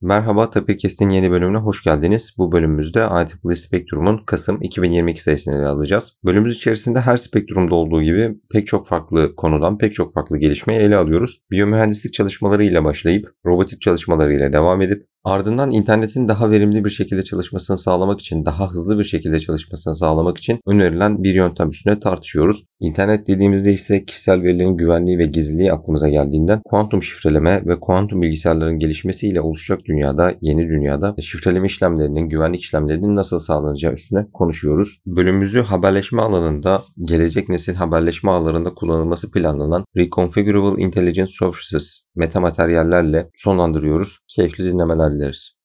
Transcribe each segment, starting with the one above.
Merhaba Tapirkest'in yeni bölümüne hoş geldiniz. Bu bölümümüzde IEEE Spectrum'un Kasım 2022 sayısını ele alacağız. Bölümümüz içerisinde her spektrumda olduğu gibi pek çok farklı konudan pek çok farklı gelişmeyi ele alıyoruz. Biyomühendislik çalışmalarıyla başlayıp robotik çalışmalarıyla devam edip Ardından internetin daha verimli bir şekilde çalışmasını sağlamak için, daha hızlı bir şekilde çalışmasını sağlamak için önerilen bir yöntem üstüne tartışıyoruz. İnternet dediğimizde ise kişisel verilerin güvenliği ve gizliliği aklımıza geldiğinden kuantum şifreleme ve kuantum bilgisayarların gelişmesiyle oluşacak dünyada, yeni dünyada şifreleme işlemlerinin, güvenlik işlemlerinin nasıl sağlanacağı üstüne konuşuyoruz. Bölümümüzü haberleşme alanında, gelecek nesil haberleşme ağlarında kullanılması planlanan Reconfigurable Intelligent Services metamateryallerle sonlandırıyoruz. Keyifli dinlemeler dileriz.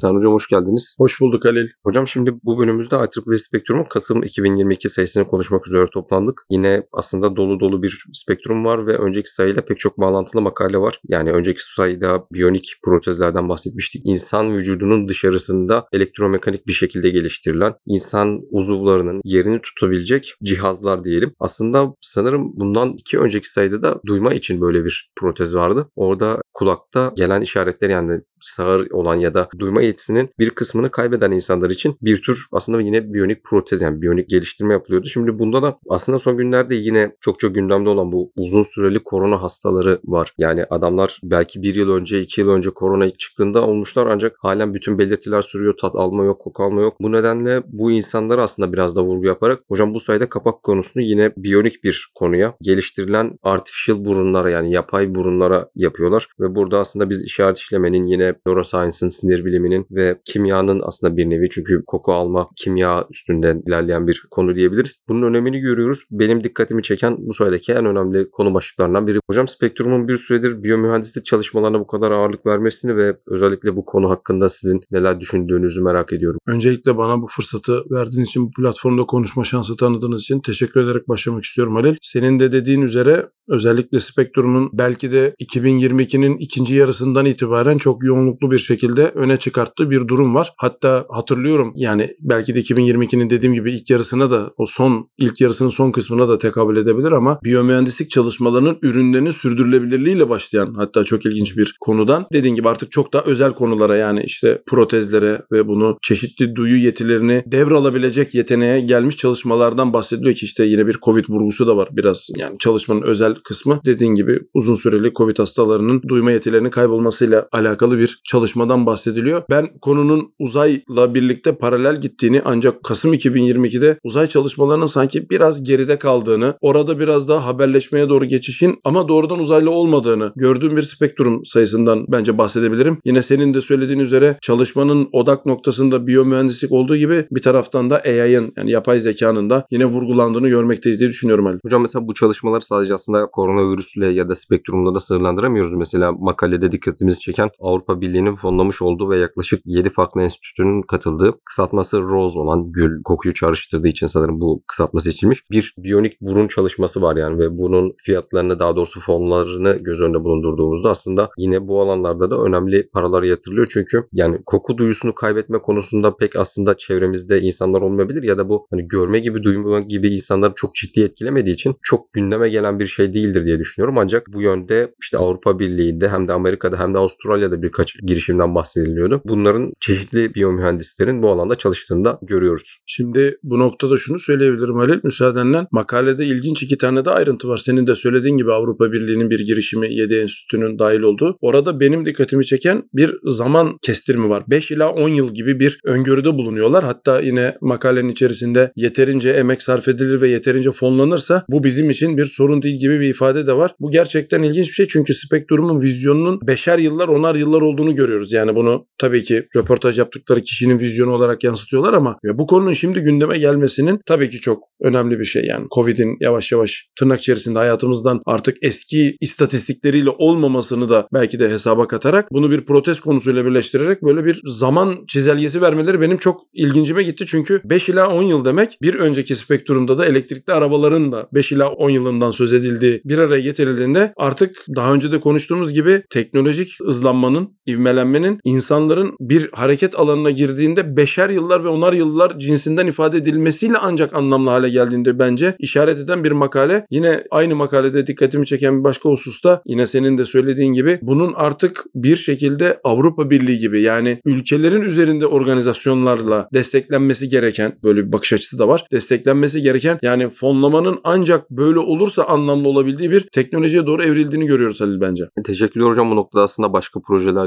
Sen hocam hoş geldiniz. Hoş bulduk Halil. Hocam şimdi bu bölümümüzde IEEE Spektrum'un Kasım 2022 sayısını konuşmak üzere toplandık. Yine aslında dolu dolu bir spektrum var ve önceki sayıyla pek çok bağlantılı makale var. Yani önceki sayıda biyonik protezlerden bahsetmiştik. İnsan vücudunun dışarısında elektromekanik bir şekilde geliştirilen insan uzuvlarının yerini tutabilecek cihazlar diyelim. Aslında sanırım bundan iki önceki sayıda da duyma için böyle bir protez vardı. Orada kulakta gelen işaretler yani sağır olan ya da duyma yetisinin bir kısmını kaybeden insanlar için bir tür aslında yine biyonik protez yani biyonik geliştirme yapılıyordu. Şimdi bunda da aslında son günlerde yine çok çok gündemde olan bu uzun süreli korona hastaları var. Yani adamlar belki bir yıl önce iki yıl önce korona çıktığında olmuşlar ancak halen bütün belirtiler sürüyor. Tat alma yok, koku alma yok. Bu nedenle bu insanlar aslında biraz da vurgu yaparak hocam bu sayede kapak konusunu yine biyonik bir konuya geliştirilen artificial burunlara yani yapay burunlara yapıyorlar ve burada aslında biz işaret işlemenin yine neuroscience'ın, sinir biliminin ve kimyanın aslında bir nevi çünkü koku alma kimya üstünden ilerleyen bir konu diyebiliriz. Bunun önemini görüyoruz. Benim dikkatimi çeken bu sayedeki en önemli konu başlıklarından biri. Hocam Spektrum'un bir süredir biyomühendislik çalışmalarına bu kadar ağırlık vermesini ve özellikle bu konu hakkında sizin neler düşündüğünüzü merak ediyorum. Öncelikle bana bu fırsatı verdiğiniz için, bu platformda konuşma şansı tanıdığınız için teşekkür ederek başlamak istiyorum Halil. Senin de dediğin üzere özellikle Spektrum'un belki de 2022'nin ikinci yarısından itibaren çok yoğunluklu bir şekilde öne çıkarttığı bir durum var. Hatta hatırlıyorum yani belki de 2022'nin dediğim gibi ilk yarısına da o son ilk yarısının son kısmına da tekabül edebilir ama biyomühendislik çalışmalarının ürünlerinin sürdürülebilirliğiyle başlayan hatta çok ilginç bir konudan dediğim gibi artık çok daha özel konulara yani işte protezlere ve bunu çeşitli duyu yetilerini devralabilecek yeteneğe gelmiş çalışmalardan bahsediliyor ki işte yine bir Covid vurgusu da var biraz yani çalışmanın özel kısmı dediğin gibi uzun süreli Covid hastalarının duyma yetilerinin kaybolmasıyla alakalı bir çalışmadan bahsediliyor. Ben konunun uzayla birlikte paralel gittiğini ancak Kasım 2022'de uzay çalışmalarının sanki biraz geride kaldığını, orada biraz daha haberleşmeye doğru geçişin ama doğrudan uzaylı olmadığını gördüğüm bir spektrum sayısından bence bahsedebilirim. Yine senin de söylediğin üzere çalışmanın odak noktasında biyomühendislik olduğu gibi bir taraftan da AI'ın yani yapay zekanın da yine vurgulandığını görmekteyiz diye düşünüyorum Ali. Hocam mesela bu çalışmalar sadece aslında koronavirüsle ya da spektrumla da sınırlandıramıyoruz. Mesela makalede dikkatimizi çeken Avrupa Birliği'nin fonlamış olduğu ve yaklaşık 7 farklı enstitünün katıldığı kısaltması ROSE olan gül kokuyu çağrıştırdığı için sanırım bu kısaltma seçilmiş. Bir biyonik burun çalışması var yani ve bunun fiyatlarını daha doğrusu fonlarını göz önünde bulundurduğumuzda aslında yine bu alanlarda da önemli paralar yatırılıyor. Çünkü yani koku duyusunu kaybetme konusunda pek aslında çevremizde insanlar olmayabilir ya da bu hani görme gibi duyma gibi insanları çok ciddi etkilemediği için çok gündeme gelen bir şey değildir diye düşünüyorum. Ancak bu yönde işte Avrupa Birliği'nde hem de Amerika'da hem de Avustralya'da birkaç girişimden bahsediliyordu. Bunların çeşitli biyomühendislerin bu alanda çalıştığını da görüyoruz. Şimdi bu noktada şunu söyleyebilirim Halil müsaadenle. Makalede ilginç iki tane de ayrıntı var. Senin de söylediğin gibi Avrupa Birliği'nin bir girişimi 7 enstitünün dahil olduğu. Orada benim dikkatimi çeken bir zaman kestirimi var. 5 ila 10 yıl gibi bir öngörüde bulunuyorlar. Hatta yine makalenin içerisinde yeterince emek sarf edilir ve yeterince fonlanırsa bu bizim için bir sorun değil gibi bir ifade de var. Bu gerçekten ilginç bir şey çünkü Spektrum'un vizyonunun beşer yıllar onar yıllar olduğunu görüyoruz. Yani bunu tabii ki röportaj yaptıkları kişinin vizyonu olarak yansıtıyorlar ama bu konunun şimdi gündeme gelmesinin tabii ki çok önemli bir şey. Yani Covid'in yavaş yavaş tırnak içerisinde hayatımızdan artık eski istatistikleriyle olmamasını da belki de hesaba katarak bunu bir protest konusuyla birleştirerek böyle bir zaman çizelgesi vermeleri benim çok ilgincime gitti. Çünkü 5 ila 10 yıl demek bir önceki spektrumda da elektrikli arabaların da 5 ila 10 yılından söz edildiği bir araya getirildiğinde artık daha önce de konuştuğumuz gibi teknolojik hızlanmanın ivmelenmenin insanların bir hareket alanına girdiğinde beşer yıllar ve onar yıllar cinsinden ifade edilmesiyle ancak anlamlı hale geldiğinde bence işaret eden bir makale. Yine aynı makalede dikkatimi çeken bir başka hususta yine senin de söylediğin gibi bunun artık bir şekilde Avrupa Birliği gibi yani ülkelerin üzerinde organizasyonlarla desteklenmesi gereken böyle bir bakış açısı da var. Desteklenmesi gereken yani fonlamanın ancak böyle olursa anlamlı olabildiği bir teknolojiye doğru evrildiğini görüyoruz Halil bence. Teşekkürler hocam bu noktada aslında başka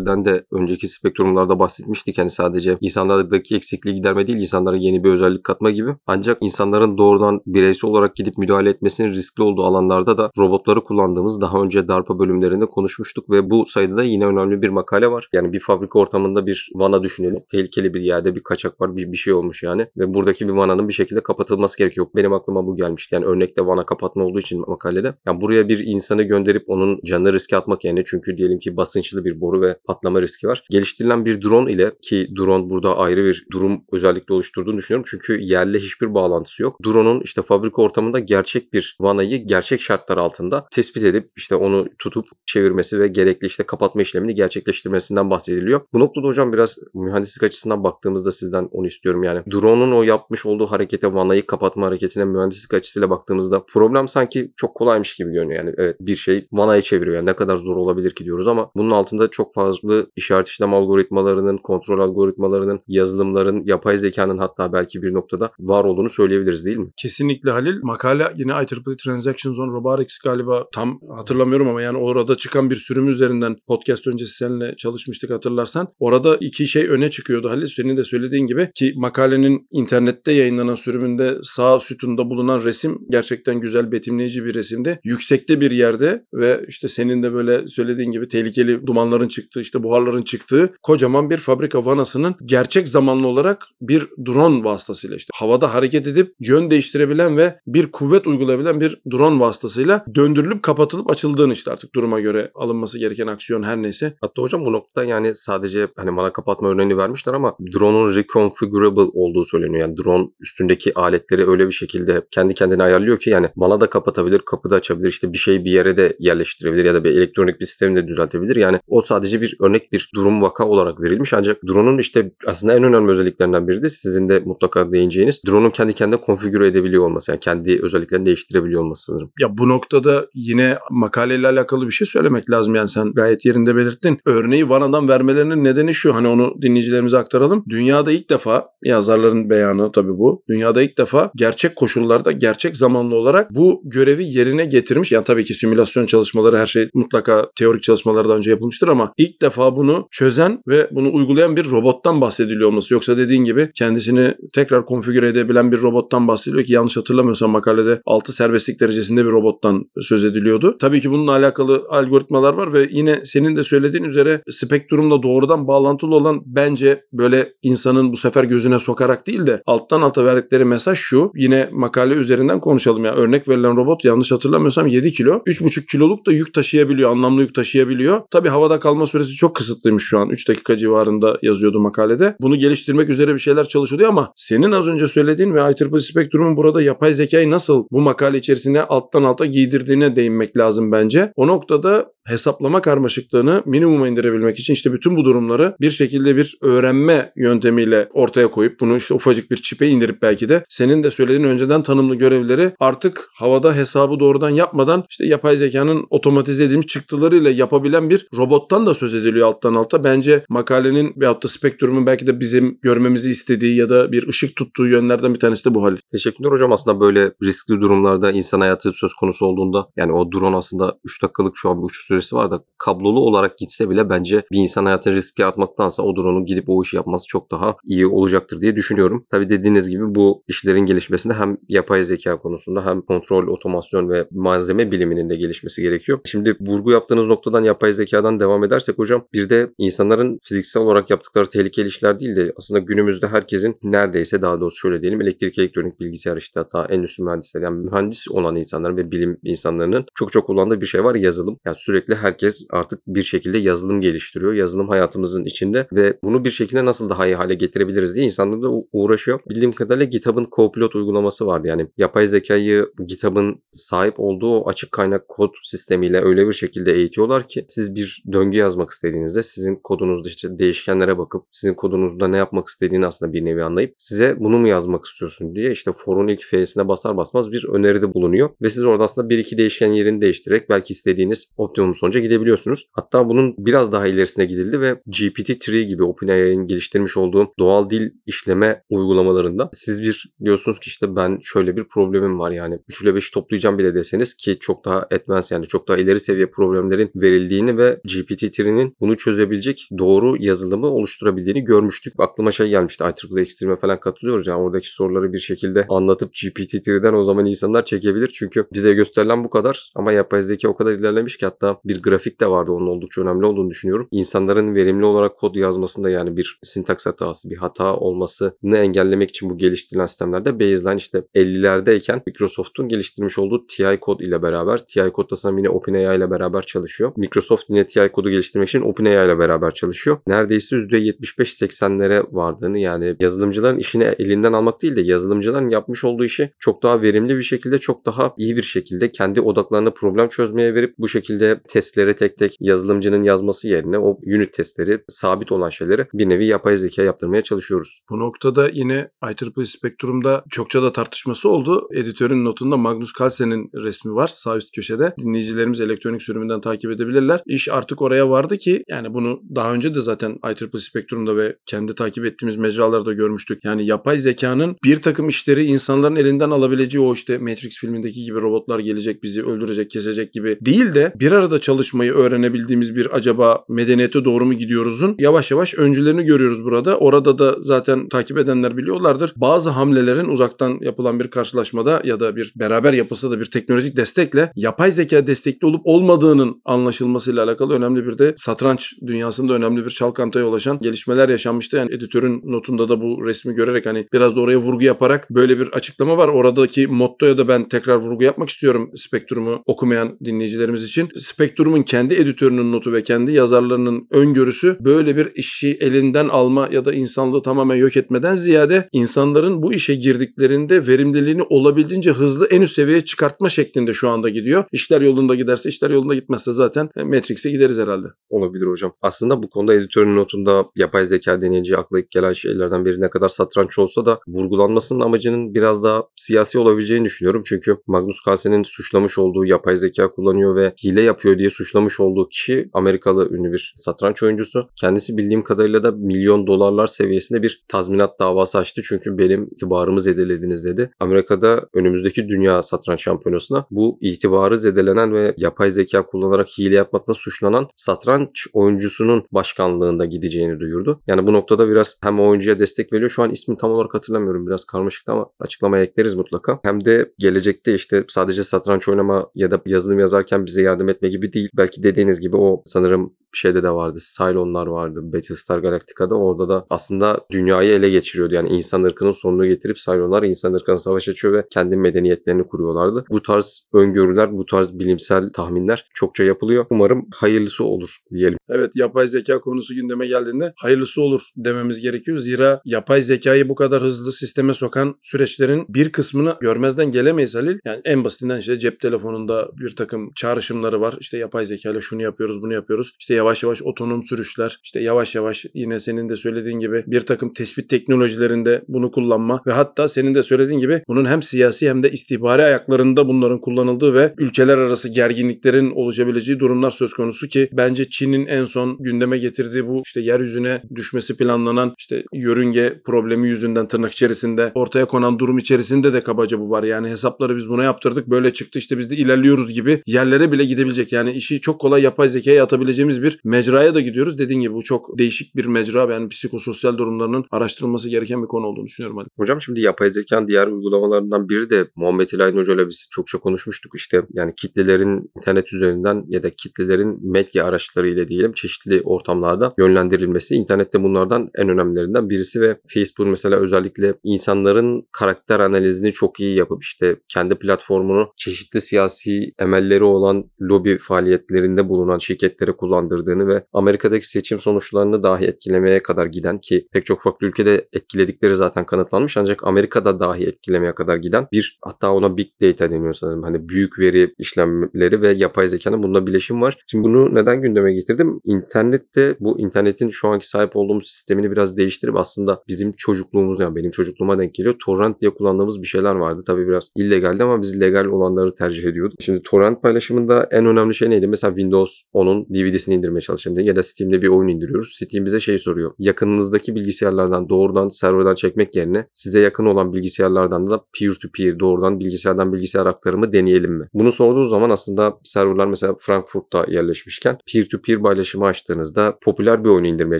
projelerden de önceki spektrumlarda bahsetmiştik. Yani sadece insanlardaki eksikliği giderme değil insanlara yeni bir özellik katma gibi. Ancak insanların doğrudan bireysel olarak gidip müdahale etmesinin riskli olduğu alanlarda da robotları kullandığımız daha önce DARPA bölümlerinde konuşmuştuk ve bu sayıda da yine önemli bir makale var. Yani bir fabrika ortamında bir vana düşünelim. Tehlikeli bir yerde bir kaçak var bir, bir şey olmuş yani ve buradaki bir vananın bir şekilde kapatılması gerekiyor. Benim aklıma bu gelmişti. Yani örnekte vana kapatma olduğu için makalede. Yani buraya bir insanı gönderip onun canını riske atmak yerine çünkü diyelim ki basınçlı bir boru ve patlama riski var. Geliştirilen bir drone ile ki drone burada ayrı bir durum özellikle oluşturduğunu düşünüyorum. Çünkü yerle hiçbir bağlantısı yok. Drone'un işte fabrika ortamında gerçek bir vanayı gerçek şartlar altında tespit edip işte onu tutup çevirmesi ve gerekli işte kapatma işlemini gerçekleştirmesinden bahsediliyor. Bu noktada hocam biraz mühendislik açısından baktığımızda sizden onu istiyorum yani. Drone'un o yapmış olduğu harekete vanayı kapatma hareketine mühendislik açısıyla baktığımızda problem sanki çok kolaymış gibi görünüyor. Yani evet bir şey vanayı çeviriyor. Yani ne kadar zor olabilir ki diyoruz ama bunun altında çok fazla işaret işlem algoritmalarının, kontrol algoritmalarının, yazılımların, yapay zekanın hatta belki bir noktada var olduğunu söyleyebiliriz değil mi? Kesinlikle Halil. Makale yine IEEE Transactions on Robotics galiba tam hatırlamıyorum ama yani orada çıkan bir sürüm üzerinden podcast öncesi seninle çalışmıştık hatırlarsan. Orada iki şey öne çıkıyordu Halil. Senin de söylediğin gibi ki makalenin internette yayınlanan sürümünde sağ sütunda bulunan resim gerçekten güzel betimleyici bir resimdi. Yüksekte bir yerde ve işte senin de böyle söylediğin gibi tehlikeli dumanların çıktığı işte buharların çıktığı kocaman bir fabrika vanasının gerçek zamanlı olarak bir drone vasıtasıyla işte havada hareket edip yön değiştirebilen ve bir kuvvet uygulayabilen bir drone vasıtasıyla döndürülüp kapatılıp açıldığını işte artık duruma göre alınması gereken aksiyon her neyse. Hatta hocam bu nokta yani sadece hani bana kapatma örneğini vermişler ama drone'un reconfigurable olduğu söyleniyor. Yani drone üstündeki aletleri öyle bir şekilde kendi kendine ayarlıyor ki yani bana da kapatabilir, kapı da açabilir, işte bir şeyi bir yere de yerleştirebilir ya da bir elektronik bir sistemi de düzeltebilir. Yani o sadece bir örnek bir durum vaka olarak verilmiş ancak drone'un işte aslında en önemli özelliklerinden biri de sizin de mutlaka değineceğiniz drone'un kendi kendine konfigüre edebiliyor olması. Yani kendi özelliklerini değiştirebiliyor olması sanırım. Ya bu noktada yine makaleyle alakalı bir şey söylemek lazım yani sen gayet yerinde belirttin. Örneği Vana'dan vermelerinin nedeni şu hani onu dinleyicilerimize aktaralım. Dünyada ilk defa yazarların beyanı tabii bu. Dünyada ilk defa gerçek koşullarda gerçek zamanlı olarak bu görevi yerine getirmiş. Yani tabii ki simülasyon çalışmaları her şey mutlaka teorik çalışmalardan önce yapılmıştır ama ilk defa bunu çözen ve bunu uygulayan bir robottan bahsediliyor olması. Yoksa dediğin gibi kendisini tekrar konfigüre edebilen bir robottan bahsediliyor ki yanlış hatırlamıyorsam makalede 6 serbestlik derecesinde bir robottan söz ediliyordu. Tabii ki bununla alakalı algoritmalar var ve yine senin de söylediğin üzere spektrumla doğrudan bağlantılı olan bence böyle insanın bu sefer gözüne sokarak değil de alttan alta verdikleri mesaj şu. Yine makale üzerinden konuşalım ya. Örnek verilen robot yanlış hatırlamıyorsam 7 kilo. 3,5 kiloluk da yük taşıyabiliyor. Anlamlı yük taşıyabiliyor. Tabii havada kalma süresi çok kısıtlıymış şu an. 3 dakika civarında yazıyordu makalede. Bunu geliştirmek üzere bir şeyler çalışılıyor ama senin az önce söylediğin ve IEEE Spectrum'un burada yapay zekayı nasıl bu makale içerisine alttan alta giydirdiğine değinmek lazım bence. O noktada hesaplama karmaşıklığını minimuma indirebilmek için işte bütün bu durumları bir şekilde bir öğrenme yöntemiyle ortaya koyup bunu işte ufacık bir çipe indirip belki de senin de söylediğin önceden tanımlı görevleri artık havada hesabı doğrudan yapmadan işte yapay zekanın otomatize edilmiş çıktılarıyla yapabilen bir robottan da söz ediliyor alttan alta. Bence makalenin bir hatta spektrumun belki de bizim görmemizi istediği ya da bir ışık tuttuğu yönlerden bir tanesi de bu hal. Teşekkürler hocam. Aslında böyle riskli durumlarda insan hayatı söz konusu olduğunda yani o drone aslında 3 dakikalık şu an bir uçuş süresi var da kablolu olarak gitse bile bence bir insan hayatını riske atmaktansa o drone'un gidip o işi yapması çok daha iyi olacaktır diye düşünüyorum. Tabi dediğiniz gibi bu işlerin gelişmesinde hem yapay zeka konusunda hem kontrol, otomasyon ve malzeme biliminin de gelişmesi gerekiyor. Şimdi vurgu yaptığınız noktadan yapay zekadan devam edersek hocam bir de insanların fiziksel olarak yaptıkları tehlikeli işler değil de aslında günümüzde herkesin neredeyse daha doğrusu şöyle diyelim elektrik elektronik bilgisayar işte hatta endüstri mühendisleri yani mühendis olan insanların ve bilim insanlarının çok çok kullandığı bir şey var yazılım. Yani sürekli herkes artık bir şekilde yazılım geliştiriyor. Yazılım hayatımızın içinde ve bunu bir şekilde nasıl daha iyi hale getirebiliriz diye insanlar da uğraşıyor. Bildiğim kadarıyla GitHub'ın Copilot uygulaması vardı. Yani yapay zekayı GitHub'ın sahip olduğu açık kaynak kod sistemiyle öyle bir şekilde eğitiyorlar ki siz bir döngü yazmak istediğinizde istediğinizde sizin kodunuzda işte değişkenlere bakıp sizin kodunuzda ne yapmak istediğini aslında bir nevi anlayıp size bunu mu yazmak istiyorsun diye işte forun ilk F'sine basar basmaz bir öneride bulunuyor ve siz orada aslında bir iki değişken yerini değiştirerek belki istediğiniz optimum sonuca gidebiliyorsunuz. Hatta bunun biraz daha ilerisine gidildi ve GPT-3 gibi OpenAI'nin geliştirmiş olduğu doğal dil işleme uygulamalarında siz bir diyorsunuz ki işte ben şöyle bir problemim var yani 3 ile 5'i toplayacağım bile deseniz ki çok daha advanced yani çok daha ileri seviye problemlerin verildiğini ve GPT-3'nin bunu çözebilecek doğru yazılımı oluşturabildiğini görmüştük. Aklıma şey gelmişti IEEE Extreme'e falan katılıyoruz yani oradaki soruları bir şekilde anlatıp GPT-3'den o zaman insanlar çekebilir. Çünkü bize gösterilen bu kadar ama yapay zeka o kadar ilerlemiş ki hatta bir grafik de vardı onun oldukça önemli olduğunu düşünüyorum. İnsanların verimli olarak kod yazmasında yani bir sintaks hatası, bir hata olmasını engellemek için bu geliştirilen sistemlerde baseline işte 50'lerdeyken Microsoft'un geliştirmiş olduğu TI kod ile beraber TI kod da sanırım yine OpenAI ile beraber çalışıyor. Microsoft yine TI kodu geliştirmek için OpenAI ile beraber çalışıyor. Neredeyse %75-80'lere vardığını yani yazılımcıların işini elinden almak değil de yazılımcıların yapmış olduğu işi çok daha verimli bir şekilde çok daha iyi bir şekilde kendi odaklarını problem çözmeye verip bu şekilde testleri tek tek yazılımcının yazması yerine o unit testleri sabit olan şeyleri bir nevi yapay zeka yaptırmaya çalışıyoruz. Bu noktada yine IEEE Spectrum'da çokça da tartışması oldu. Editörün notunda Magnus Carlsen'in resmi var sağ üst köşede. Dinleyicilerimiz elektronik sürümünden takip edebilirler. İş artık oraya vardı ki yani bunu daha önce de zaten IEEE Spectrum'da ve kendi takip ettiğimiz mecralarda görmüştük. Yani yapay zekanın bir takım işleri insanların elinden alabileceği o işte Matrix filmindeki gibi robotlar gelecek bizi öldürecek, kesecek gibi değil de bir arada çalışmayı öğrenebildiğimiz bir acaba medeniyete doğru mu gidiyoruzun yavaş yavaş öncülerini görüyoruz burada. Orada da zaten takip edenler biliyorlardır. Bazı hamlelerin uzaktan yapılan bir karşılaşmada ya da bir beraber yapılsa da bir teknolojik destekle yapay zeka destekli olup olmadığının anlaşılmasıyla alakalı önemli bir de satranç dünyasında önemli bir çalkantaya ulaşan gelişmeler yaşanmıştı. Yani editörün notunda da bu resmi görerek hani biraz da oraya vurgu yaparak böyle bir açıklama var. Oradaki mottoya da ben tekrar vurgu yapmak istiyorum Spektrum'u okumayan dinleyicilerimiz için. Spektrum'un kendi editörünün notu ve kendi yazarlarının öngörüsü böyle bir işi elinden alma ya da insanlığı tamamen yok etmeden ziyade insanların bu işe girdiklerinde verimliliğini olabildiğince hızlı en üst seviyeye çıkartma şeklinde şu anda gidiyor. İşler yolunda giderse, işler yolunda gitmezse zaten Matrix'e gideriz herhalde. Olabilir hocam. Aslında bu konuda editörün notunda yapay zeka deneyince akla ilk gelen şeylerden biri ne kadar satranç olsa da vurgulanmasının amacının biraz daha siyasi olabileceğini düşünüyorum. Çünkü Magnus Carlsen'in suçlamış olduğu yapay zeka kullanıyor ve hile yapıyor diye suçlamış olduğu kişi Amerikalı ünlü bir satranç oyuncusu. Kendisi bildiğim kadarıyla da milyon dolarlar seviyesinde bir tazminat davası açtı. Çünkü benim itibarımı zedelediniz dedi. Amerika'da önümüzdeki dünya satranç şampiyonasına bu itibarı zedelenen ve yapay zeka kullanarak hile yapmakla suçlanan satranç oyuncusunun başkanlığında gideceğini duyurdu. Yani bu noktada biraz hem oyuncuya destek veriyor. Şu an ismini tam olarak hatırlamıyorum. Biraz karmaşıktı ama açıklamaya ekleriz mutlaka. Hem de gelecekte işte sadece satranç oynama ya da yazılım yazarken bize yardım etme gibi değil. Belki dediğiniz gibi o sanırım şeyde de vardı. Cylonlar vardı. Battlestar Galactica'da. Orada da aslında dünyayı ele geçiriyordu. Yani insan ırkının sonunu getirip Cylonlar insan ırkına savaş açıyor ve kendi medeniyetlerini kuruyorlardı. Bu tarz öngörüler, bu tarz bilimsel tahminler çokça yapılıyor. Umarım hayırlısı olur diyelim. Evet yapay zeka konusu gündeme geldiğinde hayırlısı olur dememiz gerekiyor. Zira yapay zekayı bu kadar hızlı sisteme sokan süreçlerin bir kısmını görmezden gelemeyiz Halil. Yani en basitinden işte cep telefonunda bir takım çağrışımları var. İşte yapay zeka ile şunu yapıyoruz, bunu yapıyoruz. İşte yavaş yavaş otonom sürüşler, işte yavaş yavaş yine senin de söylediğin gibi bir takım tespit teknolojilerinde bunu kullanma ve hatta senin de söylediğin gibi bunun hem siyasi hem de istihbari ayaklarında bunların kullanıldığı ve ülkeler arası gerginliklerin oluşabileceği durumlar söz konusu ki bence Çin'in en son gündeme getirdiği bu işte yeryüzüne düşmesi planlanan işte yörünge problemi yüzünden tırnak içerisinde ortaya konan durum içerisinde de kabaca bu var. Yani hesapları biz buna yaptırdık böyle çıktı işte biz de ilerliyoruz gibi yerlere bile gidebilecek. Yani işi çok kolay yapay zekaya atabileceğimiz bir mecraya da gidiyoruz. Dediğin gibi bu çok değişik bir mecra. Yani psikososyal durumlarının araştırılması gereken bir konu olduğunu düşünüyorum Ali. Hocam şimdi yapay zekanın diğer uygulamalarından biri de Muhammed İlahi Hoca biz çokça konuşmuştuk işte yani kitlelerin internet üzerinden ya da kitlelerin medya araçlarıyla diyelim çeşitli ortamlarda yönlendirilmesi. İnternette bunlardan en önemlilerinden birisi ve Facebook mesela özellikle insanların karakter analizini çok iyi yapıp işte kendi platformunu çeşitli siyasi emelleri olan lobi faaliyetlerinde bulunan şirketlere kullandırdığını ve Amerika'daki seçim sonuçlarını dahi etkilemeye kadar giden ki pek çok farklı ülkede etkiledikleri zaten kanıtlanmış ancak Amerika'da dahi etkilemeye kadar giden bir hatta ona big data deniyor sanırım. Hani büyük veri işlemleri ve yapay zekanın bunda bileşim var. Şimdi bunu neden gündeme getirdik? Girdim. İnternette bu internetin şu anki sahip olduğumuz sistemini biraz değiştirip aslında bizim çocukluğumuz yani benim çocukluğuma denk geliyor. Torrent diye kullandığımız bir şeyler vardı. Tabii biraz illegaldi ama biz legal olanları tercih ediyorduk. Şimdi torrent paylaşımında en önemli şey neydi? Mesela Windows onun DVD'sini indirmeye çalışın ya da Steam'de bir oyun indiriyoruz. Steam bize şey soruyor. Yakınınızdaki bilgisayarlardan doğrudan serverdan çekmek yerine size yakın olan bilgisayarlardan da peer to peer doğrudan bilgisayardan bilgisayar aktarımı deneyelim mi? Bunu sorduğu zaman aslında serverlar mesela Frankfurt'ta yerleşmişken peer to peer paylaşımı açtığınızda popüler bir oyunu indirmeye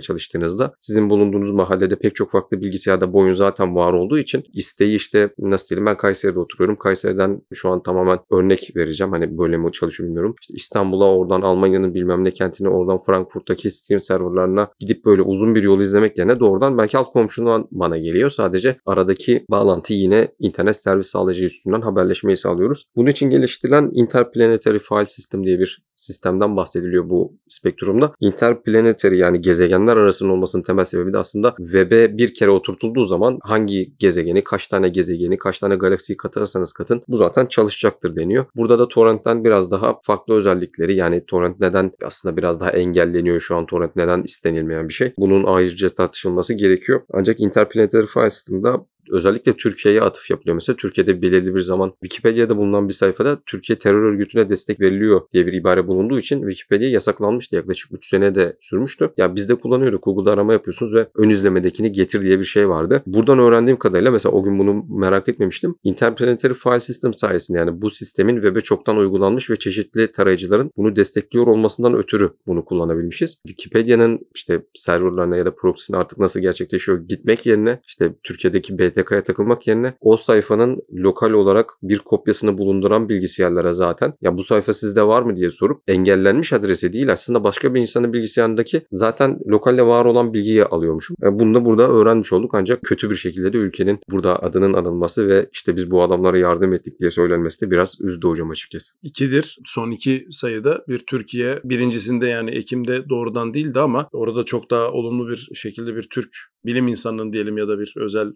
çalıştığınızda sizin bulunduğunuz mahallede pek çok farklı bilgisayarda bu oyun zaten var olduğu için isteği işte nasıl diyelim ben Kayseri'de oturuyorum. Kayseri'den şu an tamamen örnek vereceğim. Hani böyle mi çalışıyor bilmiyorum. İşte İstanbul'a oradan Almanya'nın bilmem ne kentine oradan Frankfurt'taki Steam serverlarına gidip böyle uzun bir yol izlemek yerine doğrudan belki alt komşundan bana geliyor. Sadece aradaki bağlantı yine internet servis sağlayıcı üstünden haberleşmeyi sağlıyoruz. Bunun için geliştirilen Interplanetary File System diye bir sistemden bahsediliyor bu spektrumda. Interplanetary yani gezegenler arasında olmasının temel sebebi de aslında web'e bir kere oturtulduğu zaman hangi gezegeni, kaç tane gezegeni, kaç tane galaksiyi katarsanız katın bu zaten çalışacaktır deniyor. Burada da torrentten biraz daha farklı özellikleri yani torrent neden aslında biraz daha engelleniyor şu an torrent neden istenilmeyen bir şey. Bunun ayrıca tartışılması gerekiyor. Ancak Interplanetary File System'da özellikle Türkiye'ye atıf yapılıyor. Mesela Türkiye'de belirli bir zaman Wikipedia'da bulunan bir sayfada Türkiye terör örgütüne destek veriliyor diye bir ibare bulunduğu için Wikipedia yasaklanmıştı. Yaklaşık 3 sene de sürmüştü. Ya biz de kullanıyorduk. Google'da arama yapıyorsunuz ve ön izlemedekini getir diye bir şey vardı. Buradan öğrendiğim kadarıyla mesela o gün bunu merak etmemiştim. Interplanetary File System sayesinde yani bu sistemin web'e çoktan uygulanmış ve çeşitli tarayıcıların bunu destekliyor olmasından ötürü bunu kullanabilmişiz. Wikipedia'nın işte serverlarına ya da proxy'ne artık nasıl gerçekleşiyor gitmek yerine işte Türkiye'deki BT BTK'ya takılmak yerine o sayfanın lokal olarak bir kopyasını bulunduran bilgisayarlara zaten ya bu sayfa sizde var mı diye sorup engellenmiş adrese değil aslında başka bir insanın bilgisayarındaki zaten lokalde var olan bilgiyi alıyormuşum. E, bunu da burada öğrenmiş olduk ancak kötü bir şekilde de ülkenin burada adının anılması ve işte biz bu adamlara yardım ettik diye söylenmesi de biraz üzdü hocam açıkçası. İkidir. Son iki sayıda bir Türkiye birincisinde yani Ekim'de doğrudan değildi ama orada çok daha olumlu bir şekilde bir Türk bilim insanının diyelim ya da bir özel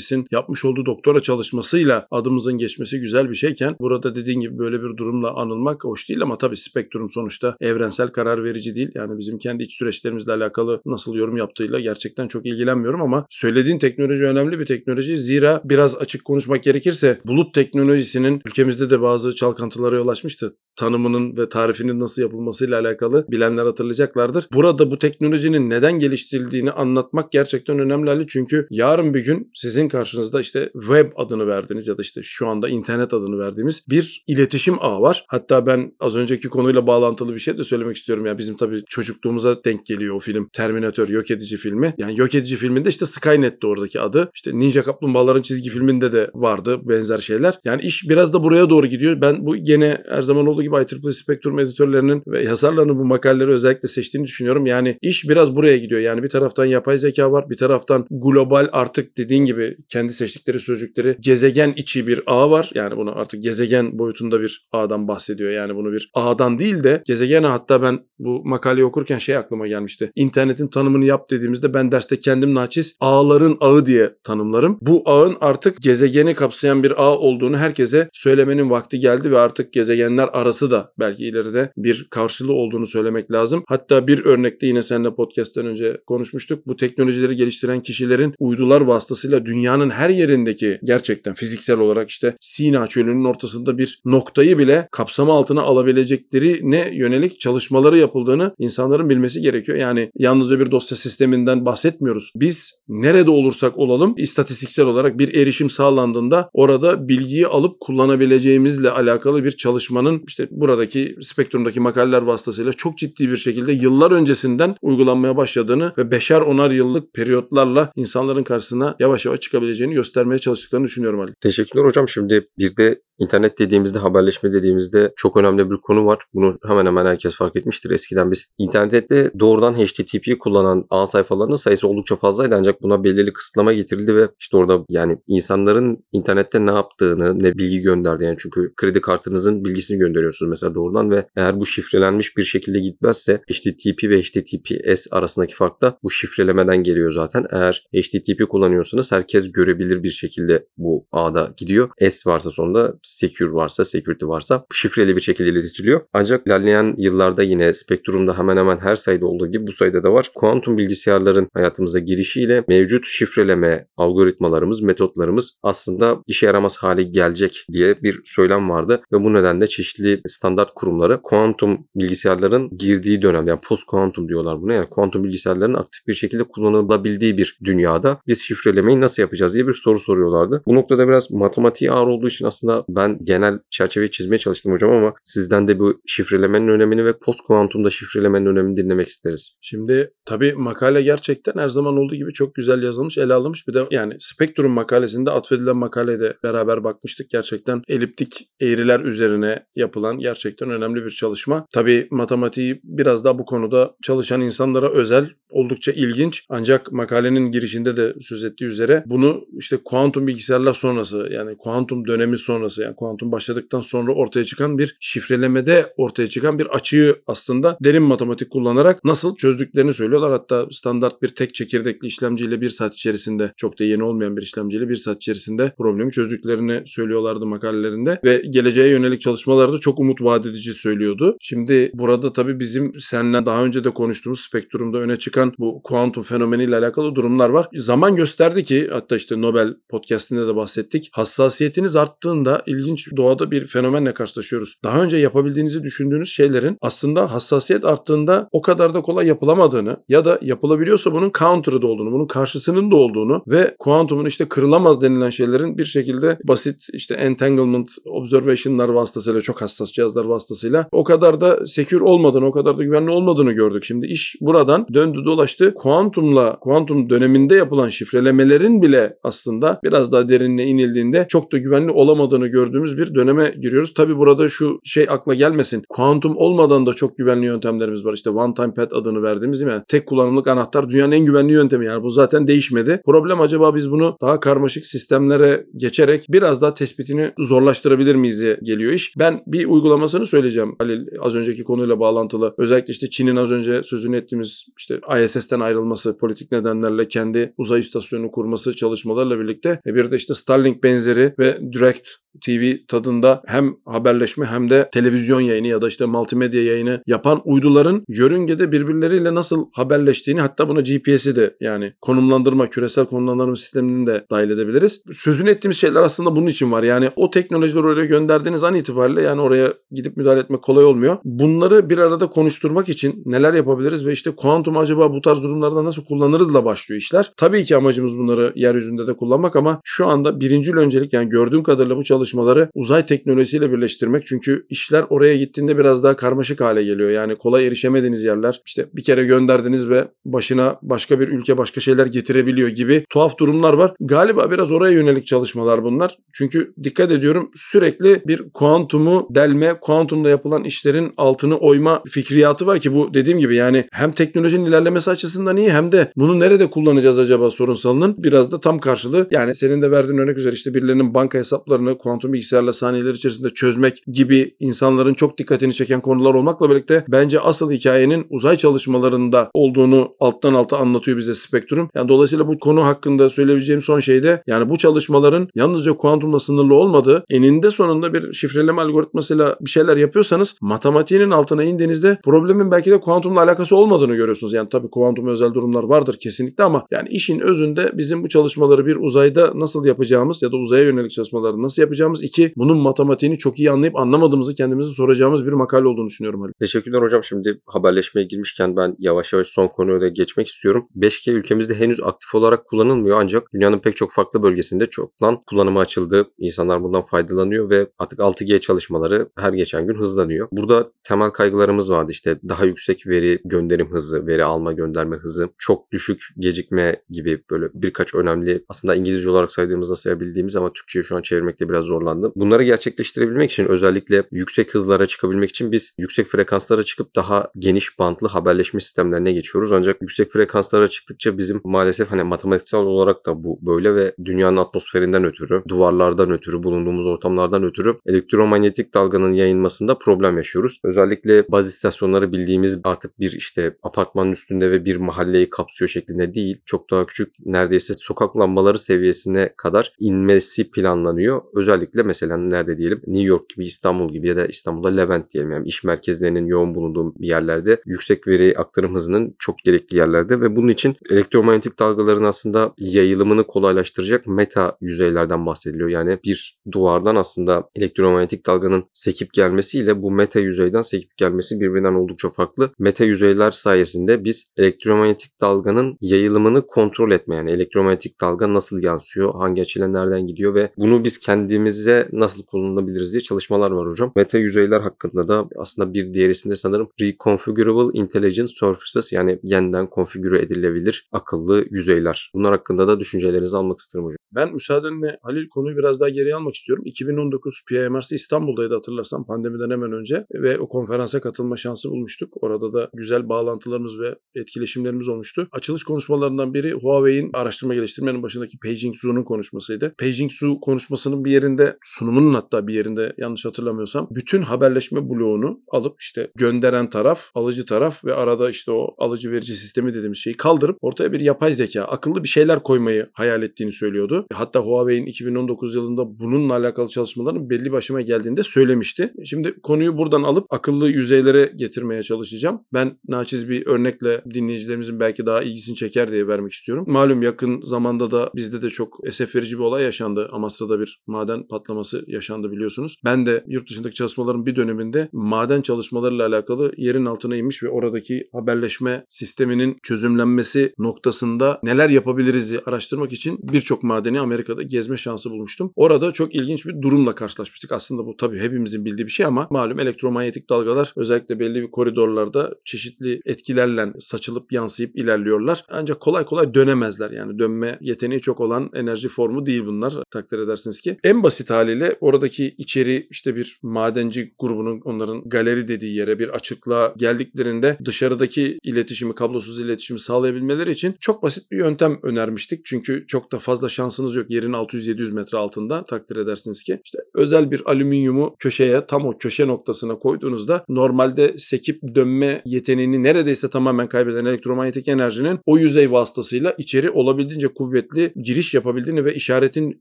müteşebbisin yapmış olduğu doktora çalışmasıyla adımızın geçmesi güzel bir şeyken burada dediğin gibi böyle bir durumla anılmak hoş değil ama tabii spektrum sonuçta evrensel karar verici değil. Yani bizim kendi iç süreçlerimizle alakalı nasıl yorum yaptığıyla gerçekten çok ilgilenmiyorum ama söylediğin teknoloji önemli bir teknoloji. Zira biraz açık konuşmak gerekirse bulut teknolojisinin ülkemizde de bazı çalkantılara yol açmıştı tanımının ve tarifinin nasıl yapılmasıyla alakalı bilenler hatırlayacaklardır. Burada bu teknolojinin neden geliştirildiğini anlatmak gerçekten önemli Ali. Çünkü yarın bir gün sizin karşınızda işte web adını verdiğiniz ya da işte şu anda internet adını verdiğimiz bir iletişim ağı var. Hatta ben az önceki konuyla bağlantılı bir şey de söylemek istiyorum. Yani bizim tabii çocukluğumuza denk geliyor o film. Terminator yok edici filmi. Yani yok edici filminde işte Skynet'ti oradaki adı. İşte Ninja Kaplumbağaların çizgi filminde de vardı benzer şeyler. Yani iş biraz da buraya doğru gidiyor. Ben bu gene her zaman olduğu gibi IEEE Spectrum editörlerinin ve yazarlarının bu makaleleri özellikle seçtiğini düşünüyorum. Yani iş biraz buraya gidiyor. Yani bir taraftan yapay zeka var, bir taraftan global artık dediğin gibi kendi seçtikleri sözcükleri gezegen içi bir ağ var. Yani bunu artık gezegen boyutunda bir ağdan bahsediyor. Yani bunu bir ağdan değil de gezegen hatta ben bu makaleyi okurken şey aklıma gelmişti. İnternetin tanımını yap dediğimizde ben derste kendim naçiz ağların ağı diye tanımlarım. Bu ağın artık gezegeni kapsayan bir ağ olduğunu herkese söylemenin vakti geldi ve artık gezegenler arası da belki ileride bir karşılığı olduğunu söylemek lazım. Hatta bir örnekte yine seninle podcast'ten önce konuşmuştuk. Bu teknolojileri geliştiren kişilerin uydular vasıtasıyla dünyanın her yerindeki gerçekten fiziksel olarak işte Sina çölünün ortasında bir noktayı bile kapsama altına alabilecekleri ne yönelik çalışmaları yapıldığını insanların bilmesi gerekiyor. Yani yalnızca bir dosya sisteminden bahsetmiyoruz. Biz nerede olursak olalım istatistiksel olarak bir erişim sağlandığında orada bilgiyi alıp kullanabileceğimizle alakalı bir çalışmanın işte buradaki spektrumdaki makaleler vasıtasıyla çok ciddi bir şekilde yıllar öncesinden uygulanmaya başladığını ve beşer onar yıllık periyotlarla insanların karşısına yavaş yavaş çıkabileceğini göstermeye çalıştıklarını düşünüyorum Ali. Teşekkürler hocam. Şimdi bir de İnternet dediğimizde, haberleşme dediğimizde çok önemli bir konu var. Bunu hemen hemen herkes fark etmiştir. Eskiden biz internette doğrudan HTTP kullanan ağ sayfalarının sayısı oldukça fazlaydı ancak buna belirli kısıtlama getirildi ve işte orada yani insanların internette ne yaptığını, ne bilgi gönderdiğini yani çünkü kredi kartınızın bilgisini gönderiyorsunuz mesela doğrudan ve eğer bu şifrelenmiş bir şekilde gitmezse HTTP ve HTTPS arasındaki fark da bu şifrelemeden geliyor zaten. Eğer HTTP kullanıyorsanız herkes görebilir bir şekilde bu ağda gidiyor. S varsa sonunda secure varsa, security varsa şifreli bir şekilde iletiliyor. Ancak ilerleyen yıllarda yine spektrumda hemen hemen her sayıda olduğu gibi bu sayıda da var. Kuantum bilgisayarların hayatımıza girişiyle mevcut şifreleme algoritmalarımız, metotlarımız aslında işe yaramaz hale gelecek diye bir söylem vardı ve bu nedenle çeşitli standart kurumları kuantum bilgisayarların girdiği dönem yani post kuantum diyorlar buna yani kuantum bilgisayarların aktif bir şekilde kullanılabildiği bir dünyada biz şifrelemeyi nasıl yapacağız diye bir soru soruyorlardı. Bu noktada biraz matematiği ağır olduğu için aslında ben genel çerçeveyi çizmeye çalıştım hocam ama sizden de bu şifrelemenin önemini ve post kuantumda şifrelemenin önemini dinlemek isteriz. Şimdi tabii makale gerçekten her zaman olduğu gibi çok güzel yazılmış, ele alınmış. Bir de yani Spektrum makalesinde atfedilen makaleye de beraber bakmıştık. Gerçekten eliptik eğriler üzerine yapılan gerçekten önemli bir çalışma. Tabii matematiği biraz daha bu konuda çalışan insanlara özel oldukça ilginç. Ancak makalenin girişinde de söz ettiği üzere bunu işte kuantum bilgisayarlar sonrası yani kuantum dönemi sonrası yani kuantum başladıktan sonra ortaya çıkan bir şifrelemede ortaya çıkan bir açığı aslında derin matematik kullanarak nasıl çözdüklerini söylüyorlar. Hatta standart bir tek çekirdekli işlemciyle bir saat içerisinde çok da yeni olmayan bir işlemciyle bir saat içerisinde problemi çözdüklerini söylüyorlardı makalelerinde ve geleceğe yönelik çalışmalarda çok umut vaat edici söylüyordu. Şimdi burada tabii bizim seninle daha önce de konuştuğumuz spektrumda öne çıkan bu kuantum fenomeniyle alakalı durumlar var. Zaman gösterdi ki hatta işte Nobel podcastinde de bahsettik. Hassasiyetiniz arttığında ilginç doğada bir fenomenle karşılaşıyoruz. Daha önce yapabildiğinizi düşündüğünüz şeylerin aslında hassasiyet arttığında o kadar da kolay yapılamadığını ya da yapılabiliyorsa bunun counter'ı da olduğunu, bunun karşısının da olduğunu ve kuantumun işte kırılamaz denilen şeylerin bir şekilde basit işte entanglement observation'lar vasıtasıyla çok hassas cihazlar vasıtasıyla o kadar da secure olmadığını, o kadar da güvenli olmadığını gördük. Şimdi iş buradan döndü dolaştı. Kuantumla, kuantum döneminde yapılan şifrelemelerin bile aslında biraz daha derinine inildiğinde çok da güvenli olamadığını gördüğümüz bir döneme giriyoruz. Tabi burada şu şey akla gelmesin. Kuantum olmadan da çok güvenli yöntemlerimiz var. İşte one time pad adını verdiğimiz değil mi? tek kullanımlık anahtar dünyanın en güvenli yöntemi yani. Bu zaten değişmedi. Problem acaba biz bunu daha karmaşık sistemlere geçerek biraz daha tespitini zorlaştırabilir miyiz diye geliyor iş. Ben bir uygulamasını söyleyeceğim Halil az önceki konuyla bağlantılı. Özellikle işte Çin'in az önce sözünü ettiğimiz işte ISS'ten ayrılması, politik nedenlerle kendi uzay istasyonunu kurması çalışmalarla birlikte e bir de işte Starlink benzeri ve Direct TV tadında hem haberleşme hem de televizyon yayını ya da işte multimedya yayını yapan uyduların yörüngede birbirleriyle nasıl haberleştiğini hatta buna GPS'i de yani konumlandırma, küresel konumlandırma sistemini de dahil edebiliriz. Sözünü ettiğimiz şeyler aslında bunun için var. Yani o teknolojileri oraya gönderdiğiniz an itibariyle yani oraya gidip müdahale etmek kolay olmuyor. Bunları bir arada konuşturmak için neler yapabiliriz ve işte kuantum acaba bu tarz durumlarda nasıl kullanırızla başlıyor işler. Tabii ki amacımız bunları yeryüzünde de kullanmak ama şu anda birincil öncelik yani gördüğüm kadarıyla bu çalışmaları uzay teknolojisiyle birleştirmek. Çünkü işler oraya gittiğinde biraz daha karmaşık hale geliyor. Yani kolay erişemediğiniz yerler işte bir kere gönderdiniz ve başına başka bir ülke başka şeyler getirebiliyor gibi tuhaf durumlar var. Galiba biraz oraya yönelik çalışmalar bunlar. Çünkü dikkat ediyorum sürekli bir kuantumu delme, kuantumda yapılan işlerin altını oyma fikriyatı var ki bu dediğim gibi yani hem teknolojinin ilerlemesi açısından iyi hem de bunu nerede kullanacağız acaba sorunsalının biraz da tam karşılığı. Yani senin de verdiğin örnek üzere işte birilerinin banka hesaplarını kuantum bilgisayarla saniyeler içerisinde çözmek gibi insanların çok dikkatini çeken konular olmakla birlikte bence asıl hikayenin uzay çalışmalarında olduğunu alttan alta anlatıyor bize Spektrum. Yani dolayısıyla bu konu hakkında söyleyebileceğim son şey de yani bu çalışmaların yalnızca kuantumla sınırlı olmadığı eninde sonunda bir şifreleme algoritmasıyla bir şeyler yapıyorsanız matematiğinin altına indiğinizde problemin belki de kuantumla alakası olmadığını görüyorsunuz. Yani tabii kuantum özel durumlar vardır kesinlikle ama yani işin özünde bizim bu çalışmaları bir uzayda nasıl yapacağımız ya da uzaya yönelik çalışmaları nasıl yapacağımız iki bunun matematiğini çok iyi anlayıp anlamadığımızı kendimize soracağımız bir makale olduğunu düşünüyorum. Ali. Teşekkürler hocam. Şimdi haberleşmeye girmişken ben yavaş yavaş son konuya da geçmek istiyorum. 5G ülkemizde henüz aktif olarak kullanılmıyor ancak dünyanın pek çok farklı bölgesinde çoktan kullanıma açıldı. İnsanlar bundan faydalanıyor ve artık 6G çalışmaları her geçen gün hızlanıyor. Burada temel kaygılarımız vardı işte daha yüksek veri gönderim hızı, veri alma gönderme hızı, çok düşük gecikme gibi böyle birkaç önemli aslında İngilizce olarak saydığımızda sayabildiğimiz ama Türkçe'ye şu an çevirmekte biraz zorlandım. Bunları gerçekleştirebilmek için özellikle yüksek hızlara çıkabilmek için biz yüksek frekanslara çıkıp daha geniş bantlı haberleşme sistemlerine geçiyoruz. Ancak yüksek frekanslara çıktıkça bizim maalesef hani matematiksel olarak da bu böyle ve dünyanın atmosferinden ötürü, duvarlardan ötürü, bulunduğumuz ortamlardan ötürü elektromanyetik dalganın yayılmasında problem yaşıyoruz. Özellikle baz istasyonları bildiğimiz artık bir işte apartmanın üstünde ve bir mahalleyi kapsıyor şeklinde değil. Çok daha küçük neredeyse sokak lambaları seviyesine kadar inmesi planlanıyor. Özellikle mesela nerede diyelim New York gibi İstanbul gibi ya da İstanbul'da Levent diyelim yani iş merkezlerinin yoğun bulunduğu yerlerde yüksek veri aktarım hızının çok gerekli yerlerde ve bunun için elektromanyetik dalgaların aslında yayılımını kolaylaştıracak meta yüzeylerden bahsediliyor. Yani bir duvardan aslında elektromanyetik dalganın sekip gelmesiyle bu meta yüzeyden sekip gelmesi birbirinden oldukça farklı. Meta yüzeyler sayesinde biz elektromanyetik dalganın yayılımını kontrol etme yani elektromanyetik dalga nasıl yansıyor, hangi açıyla nereden gidiyor ve bunu biz kendimize nasıl kullanabiliriz diye çalışmalar var hocam. Meta yüzeyler hakkında da aslında bir diğer ismi de sanırım Reconfigurable Intelligent Surfaces yani yeniden konfigüre edilebilir akıllı yüzeyler. Bunlar hakkında da düşüncelerinizi almak isterim hocam. Ben müsaadenle Halil konuyu biraz daha geriye almak istiyorum. 2019 PMR'si İstanbul'daydı hatırlarsan pandemiden hemen önce ve o konferansa katılma şansı bulmuştuk. Orada da güzel bağlantılarımız ve etkileşimlerimiz olmuştu. Açılış konuşmalarından biri Huawei'in araştırma geliştirmenin başındaki Peijing Zhu'nun konuşmasıydı. Peijing Zhu konuşmasının bir yerinde sunumunun hatta bir yerinde yanlış hatırlamıyorsam bütün haberleşme bloğunu alıp işte gönderen taraf, alıcı taraf ve arada işte o alıcı verici sistemi dediğimiz şeyi kaldırıp ortaya bir yapay zeka, akıllı bir şeyler koymayı hayal ettiğini söylüyordu. Hatta Huawei'in 2019 yılında bununla alakalı çalışmaların belli başıma geldiğinde söylemişti. Şimdi konuyu buradan alıp akıllı yüzeylere getirmeye çalışacağım. Ben naçiz bir örnekle dinleyicilerimizin belki daha ilgisini çeker diye vermek istiyorum. Malum yakın zamanda da bizde de çok esef verici bir olay yaşandı. Amasra'da bir maden patlaması yaşandı biliyorsunuz. Ben de yurt dışındaki çalışmaların bir döneminde maden çalışmalarıyla alakalı yerin altına inmiş ve oradaki haberleşme sisteminin çözümlenmesi noktasında neler yapabiliriz araştırmak için birçok madeni Amerika'da gezme şansı bulmuştum. Orada çok ilginç bir durumla karşılaşmıştık. Aslında bu tabii hepimizin bildiği bir şey ama malum elektromanyetik dalgalar özellikle belli bir koridorlarda çeşitli etkilerle saçılıp yansıyıp ilerliyorlar. Ancak kolay kolay dönemezler. Yani dönme yeteneği çok olan enerji formu değil bunlar. Takdir edersiniz ki. En basit haliyle oradaki içeri işte bir madenci grubunun onların galeri dediği yere bir açıklığa geldiklerinde dışarıdaki iletişimi, kablosuz iletişimi sağlayabilmeleri için çok basit bir yöntem önermiştik. Çünkü çok da fazla şansınız yok yerin 600-700 metre altında takdir edersiniz ki. işte özel bir alüminyumu köşeye tam o köşe noktasına koyduğunuzda normalde sekip dönme yeteneğini neredeyse tamamen kaybeden elektromanyetik enerjinin o yüzey vasıtasıyla içeri olabildiğince kuvvetli giriş yapabildiğini ve işaretin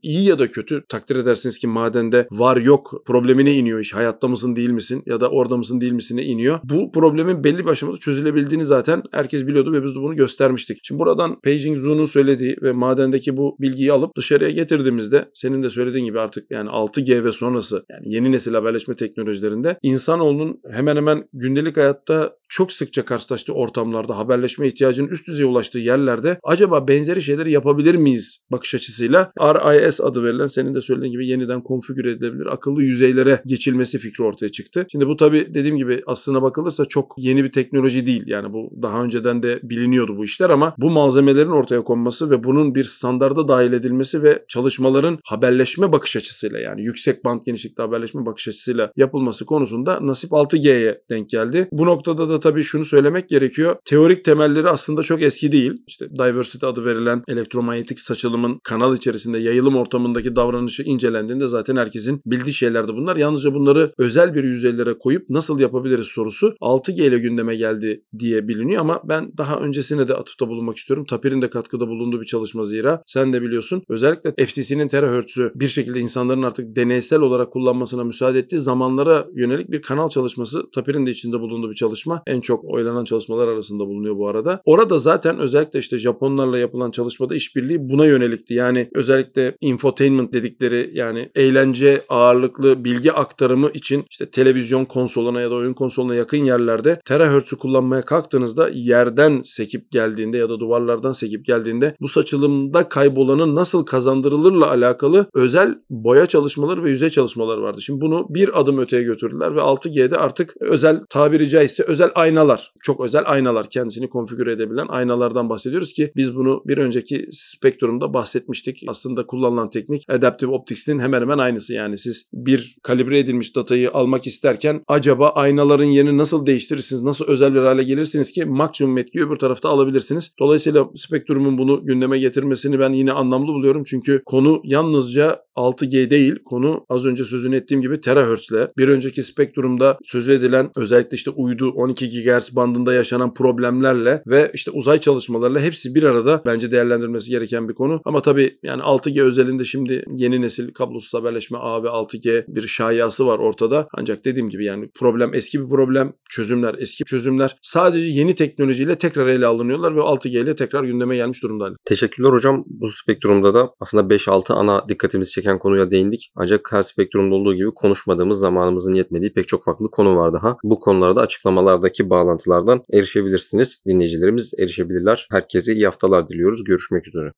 iyi ya da kötü takdir edersiniz ki madende var yok problemine iniyor iş. Hayatta mısın değil misin ya da orada mısın değil misine iniyor. Bu problemin belli bir aşamada çözülebildiğini zaten herkes biliyordu ve biz de bunu göstermiştik. Şimdi buradan Peijing Zhu'nun söylediği ve madendeki bu bilgiyi alıp dışarıya getirdiğimizde senin de söylediğin gibi artık yani 6G ve sonrası yani yeni nesil haberleşme teknolojilerinde insanoğlunun hemen hemen gündelik hayatta çok sıkça karşılaştığı ortamlarda haberleşme ihtiyacının üst düzeye ulaştığı yerlerde acaba benzeri şeyleri yapabilir miyiz bakış açısıyla RIS adı verilen senin de söylediğin gibi yeniden konfigüre edilebilir akıllı yüzeylere geçilmesi fikri ortaya çıktı. Şimdi bu tabi dediğim gibi aslına bakılırsa çok yeni bir teknoloji değil. Yani bu daha önceden de biliniyordu bu işler ama bu malzemelerin ortaya konması ve bunun bir standarda dahil edilmesi ve çalışmaların haberleşme bakış açısıyla yani yüksek band genişlikte haberleşme bakış açısıyla yapılması konusunda nasip 6G'ye denk geldi. Bu noktada da tabii şunu söylemek gerekiyor. Teorik temelleri aslında çok eski değil. İşte diversity adı verilen elektromanyetik saçılımın kanal içerisinde yayılım ortamındaki davranışı incelendiğinde zaten herkesin bildiği şeylerdi bunlar. Yalnızca bunları özel bir yüzeylere koyup nasıl yapabiliriz sorusu 6G ile gündeme geldi diye biliniyor ama ben daha öncesine de atıfta bulunmak istiyorum. Tapir'in de katkıda bulunduğu bir çalışma zira sen de biliyorsun. Özellikle FCC'nin terahertz'ü bir şekilde insanların artık deneysel olarak kullanmasına müsaade ettiği zamanlara yönelik bir kanal çalışması Tapir'in de içinde bulunduğu bir çalışma. En çok oylanan çalışmalar arasında bulunuyor bu arada. Orada zaten özellikle işte Japonlarla yapılan çalışmada işbirliği buna yönelikti. Yani özellikle infotainment dedikleri yani eğlence ağırlıklı bilgi aktarımı için işte televizyon konsoluna ya da oyun konsoluna yakın yerlerde terahertz'ü kullanmaya kalktığınızda yerden sekip geldiğinde ya da duvarlardan sekip geldiğinde bu saçılımda kaybolanın nasıl kazandırılırla alakalı özel boya çalışmaları ve yüzey çalışmaları vardı. Şimdi bunu bir adım öteye götürdüler ve 6G'de artık özel tabiri caizse özel aynalar, çok özel aynalar kendisini konfigüre edebilen aynalardan bahsediyoruz ki biz bunu bir önceki spektrumda bahsetmiştik. Aslında kullanılan teknik Adaptive Optics'in hemen hemen aynısı yani siz bir kalibre edilmiş datayı almak isterken acaba aynaların yerini nasıl değiştirirsiniz, nasıl özel bir hale gelirsiniz ki maksimum etkiyi öbür tarafta alabilirsiniz. Dolayısıyla spektrumun bunu gündeme getirmesini ben yine anlamlı buluyorum. Çünkü konu yalnızca 6G değil, konu az önce sözünü ettiğim gibi terahertz'le bir önceki spektrumda sözü edilen özellikle işte uydu 12 GHz bandında yaşanan problemlerle ve işte uzay çalışmalarıyla hepsi bir arada bence değerlendirmesi gereken bir konu. Ama tabii yani 6G özelinde şimdi yeni nesil kablosuz haberleşme ağ ve 6G bir şayası var ortada. Ancak dediğim gibi yani problem eski bir problem, çözümler eski çözümler. Sadece yeni teknolojiyle tekrar ele alınıyorlar ve 6G ile tekrar gündeme gelmiş durumda. Teşekkürler hocam. Bu spektrumda da aslında 5-6 ana dikkatimizi çeken konuya değindik. Ancak her spektrumda olduğu gibi konuşmadığımız zamanımızın yetmediği pek çok farklı konu var daha. Bu konulara da açıklamalardaki bağlantılardan erişebilirsiniz. Dinleyicilerimiz erişebilirler. Herkese iyi haftalar diliyoruz. Görüşmek üzere.